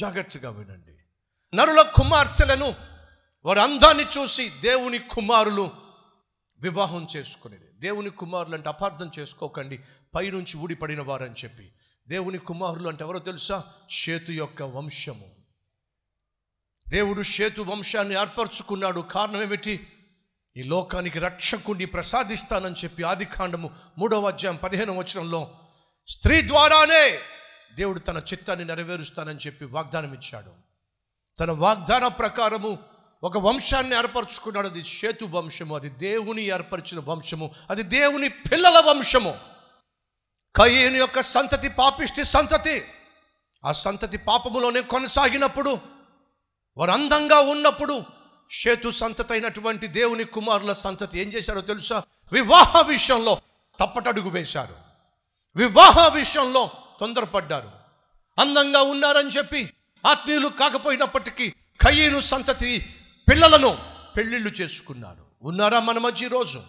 జాగ్రత్తగా వినండి. నరుల కుమార్తెలను వారి అందాన్ని చూసి దేవుని కుమారులు వివాహం చేసుకునేది. దేవుని కుమారులు అంటే అపార్థం చేసుకోకండి. పైనుంచి ఊడిపడిన వారని చెప్పి. దేవుని కుమారులు అంటే ఎవరో తెలుసా? షేతు యొక్క వంశము. దేవుడు షేతు వంశాన్ని ఏర్పరచుకున్నాడు. కారణం ఏమిటి? ఈ లోకానికి రక్షకుడిని ప్రసాదిస్తానని చెప్పి ఆది కాండము మూడవ అధ్యాయం పదిహేను వచనంలో స్త్రీ ద్వారానే దేవుడు తన చిత్తాన్ని నెరవేరుస్తానని చెప్పి వాగ్దానం ఇచ్చాడు తన వాగ్దాన ప్రకారము ఒక వంశాన్ని ఏర్పరచుకున్నాడు. అది సేతు వంశము అది దేవుని ఏర్పరిచిన వంశము అది దేవుని పిల్లల వంశము. కయ్యేను యొక్క సంతతి పాపిష్టి సంతతి. ఆ సంతతి పాపములోనే కొనసాగినప్పుడు వారు అందంగా ఉన్నప్పుడు సేతు సంతతి అయినటువంటి దేవుని కుమారుల సంతతి ఏం చేశారో తెలుసా? వివాహ విషయంలో తప్పటడుగు వేశారు. వివాహ విషయంలో తొందరపడ్డారు. అందంగా ఉన్నారని చెప్పి ఆత్మీయులు కాకపోయినప్పటికీ కయ్యను సంతతి పిల్లలను పెళ్ళిళ్ళు చేసుకున్నారు. ఉన్నారా మన మధ్య రోజు?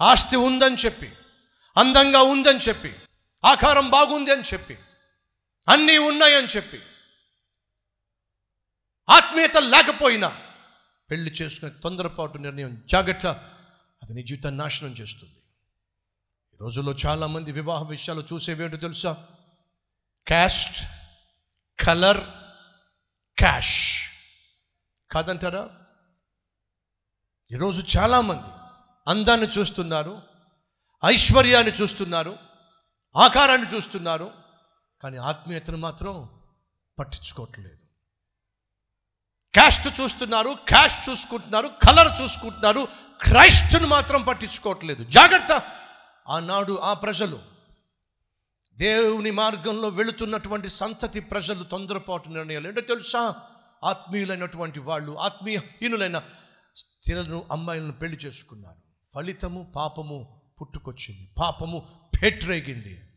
ఆస్తి ఉందని చెప్పి అందంగా ఉందని చెప్పి ఆకారం బాగుంది అని చెప్పి అన్నీ ఉన్నాయని చెప్పి ఆత్మీయత లేకపోయినా పెళ్ళి చేసుకునే తొందరపాటు నిర్ణయం జాగ్రత్త అది నీ జీవితాన్ని నాశనం చేస్తుంది. ఈ రోజుల్లో చాలామంది వివాహ విషయాలు చూసేవేంటో తెలుసా? క్యాస్ట్ కలర్ క్యాష్ కాదంటారా? ఈరోజు చాలామంది అందాన్ని చూస్తున్నారు ఐశ్వర్యాన్ని చూస్తున్నారు ఆకారాన్ని చూస్తున్నారు కానీ ఆత్మీయతను మాత్రం పట్టించుకోవట్లేదు. క్యాస్ట్ చూస్తున్నారు క్యాష్ చూసుకుంటున్నారు కలర్ చూసుకుంటున్నారు క్రైస్ట్ను మాత్రం పట్టించుకోవట్లేదు. జాగ్రత్త! ఆనాడు ఆ ప్రజలు దేవుని మార్గంలో వెళుతున్నటువంటి సంతతి ప్రజలు తొందరపాటు నిర్ణయాలు. ఏంటో తెలుసా? ఆత్మీయులైనటువంటి వాళ్ళు ఆత్మీయహీనులైన స్త్రీలను అమ్మాయిలను పెళ్ళి చేసుకున్నారు. ఫలితము పాపము పుట్టుకొచ్చింది. పాపము పెట్రేగింది.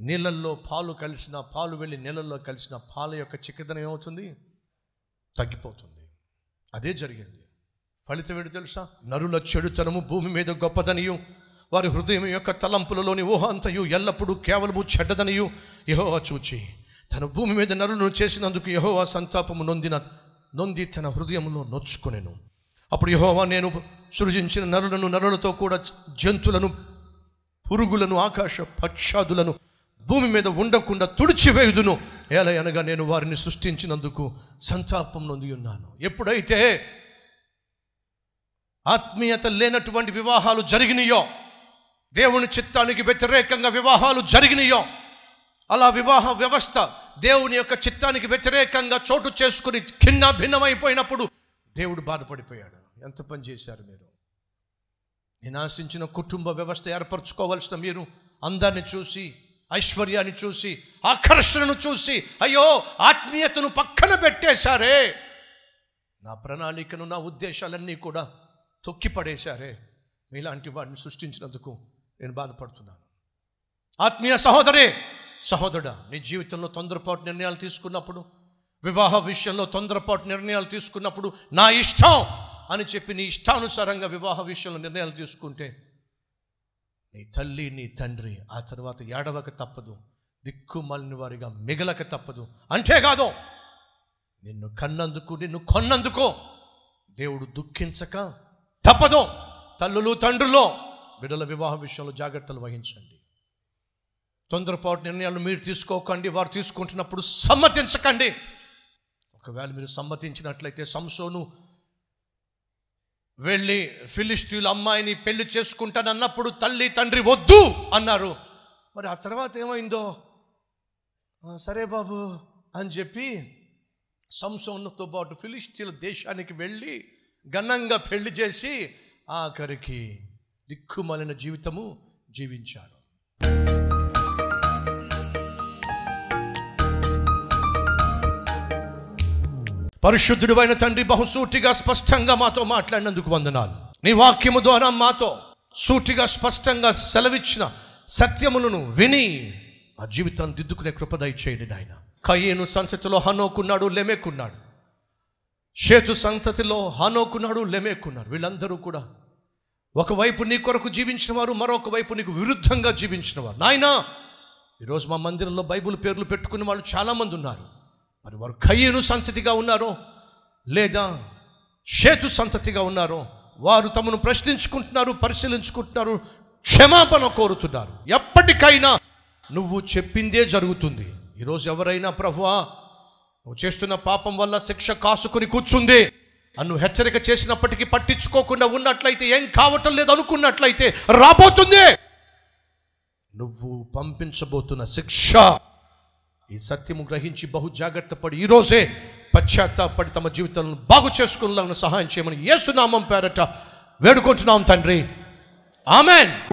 నీళ్ళల్లో పాలు కలిసిన పాలు వెళ్ళి నీళ్ళల్లో కలిసిన పాల యొక్క చిక్కదనం ఏమవుతుంది? తగ్గిపోతుంది. అదే జరిగింది. ఫలితం ఏంటి తెలుసా? నరుల చెడుతనము భూమి మీద గొప్పదనియు. వారి హృదయం యొక్క తలంపులలోని ఊహ అంతయు ఎల్లప్పుడూ కేవలము చెడ్డదనియు. యహోవా చూచి తన భూమి మీద నరులను చేసినందుకు యహోవా సంతాపము నొందిన నొంది తన హృదయంలో నొచ్చుకునేను. అప్పుడు యహోవా నేను సృజించిన నరులను నరులతో కూడా జంతులను పురుగులను ఆకాశ పక్షాదులను భూమి మీద ఉండకుండా తుడిచివేయుదును. ఎలా అనగా నేను వారిని సృష్టించినందుకు సంతాపం నొంది ఉన్నాను. ఎప్పుడైతే ఆత్మీయత లేనటువంటి వివాహాలు జరిగినాయో దేవుని చిత్తానికి వ్యతిరేకంగా వివాహాలు జరిగినాయో అలా వివాహ వ్యవస్థ దేవుని యొక్క చిత్తానికి వ్యతిరేకంగా చోటు చేసుకుని ఖిన్న భిన్నమైపోయినప్పుడు దేవుడు బాధపడిపోయాడు. ఎంత పని చేశారు మీరు? నేను ఆశించిన కుటుంబ వ్యవస్థ ఏర్పరచుకోవలసిన మీరు అందాన్ని చూసి ఐశ్వర్యాన్ని చూసి ఆకర్షణను చూసి అయ్యో ఆత్మీయతను పక్కన పెట్టేశారే. నా ప్రణాళికను నా ఉద్దేశాలన్నీ కూడా తొక్కి పడేశారే మీలాంటి వాడిని సృష్టించినందుకు నేను బాధపడుతున్నాను. ఆత్మీయ సహోదరే సహోదరుడా నీ జీవితంలో తొందరపాటు నిర్ణయాలు తీసుకున్నప్పుడు వివాహ విషయంలో తొందరపాటు నిర్ణయాలు తీసుకున్నప్పుడు నా ఇష్టం అని చెప్పి నీ ఇష్టానుసారంగా వివాహ విషయంలో నిర్ణయాలు తీసుకుంటే నీ తల్లి నీ తండ్రి ఆ తర్వాత ఏడవక తప్పదు దిక్కుమాలిన వారిగా మిగలక తప్పదు. అంతేకాదు నిన్ను కన్నందుకు నిన్ను కొన్నందుకు దేవుడు దుఃఖించక తప్పదు. తల్లులు తండ్రులు బిడ్డల వివాహ విషయంలో జాగ్రత్తలు వహించండి. తొందరపాటు నిర్ణయాలు మీరు తీసుకోకండి. వారు తీసుకుంటున్నప్పుడు సమ్మతించకండి. ఒకవేళ మీరు సమ్మతించినట్లయితే సంసోను వెళ్ళి ఫిలిస్తీన్ల అమ్మాయిని పెళ్ళి చేసుకుంటానన్నప్పుడు తల్లి తండ్రి వద్దు అన్నారు. మరి ఆ తర్వాత ఏమైందో? సరే బాబు అని చెప్పి సంసోన్తో పాటు ఫిలిస్తీన్ల దేశానికి వెళ్ళి ఘనంగా పెళ్ళి చేసి ఆఖరికి దిక్కుమలిన జీవితము జీవించాడు పరిశుద్ధుడు అయిన తండ్రి బహుసూటిగా స్పష్టంగా మాతో మాట్లాడినందుకు వందనాలు. నీ వాక్యము ద్వారా మాతో సూటిగా స్పష్టంగా సెలవిచ్చిన సత్యములను విని ఆ జీవితాన్ని దిద్దుకునే కృపదయ చేయండి నాయన. కయ్యేను సంచతిలో హనోకున్నాడు లెమెకున్నాడు. షేతు సంతతిలో హనోకున్నాడు లెమేకున్నారు వీళ్ళందరూ కూడా ఒకవైపు నీ కొరకు జీవించిన వారు మరొక వైపు నీకు విరుద్ధంగా జీవించిన వారు. నాయనా ఈరోజు మా మందిరంలో బైబిల్ పేర్లు పెట్టుకునే వాళ్ళు చాలామంది ఉన్నారు. మరి వారు కయ్యను సంతతిగా ఉన్నారో లేదా షేతు సంతతిగా ఉన్నారో వారు తమను ప్రశ్నించుకుంటున్నారు పరిశీలించుకుంటున్నారు క్షమాపణ కోరుతున్నారు. ఎప్పటికైనా నువ్వు చెప్పిందే జరుగుతుంది. ఈరోజు ఎవరైనా ప్రభువా నువ్వు చేస్తున్న పాపం వల్ల శిక్ష కాసుకుని కూర్చుంది. అన్ను హెచ్చరిక చేసినప్పటికీ పట్టించుకోకుండా ఉన్నట్లయితే ఏం కావటం లేదు అనుకున్నట్లయితే రాబోతుంది. నువ్వు పంపించబోతున్న శిక్ష ఈ సత్యము గ్రహించి బహు జాగ్రత్త పడి ఈరోజే పశ్చాత్తాపడి తమ జీవితాలను బాగు చేసుకునేలాగా సహాయం చేయమని ఏసునామం పేరట వేడుకుంటున్నాం తండ్రి. ఆమెన్.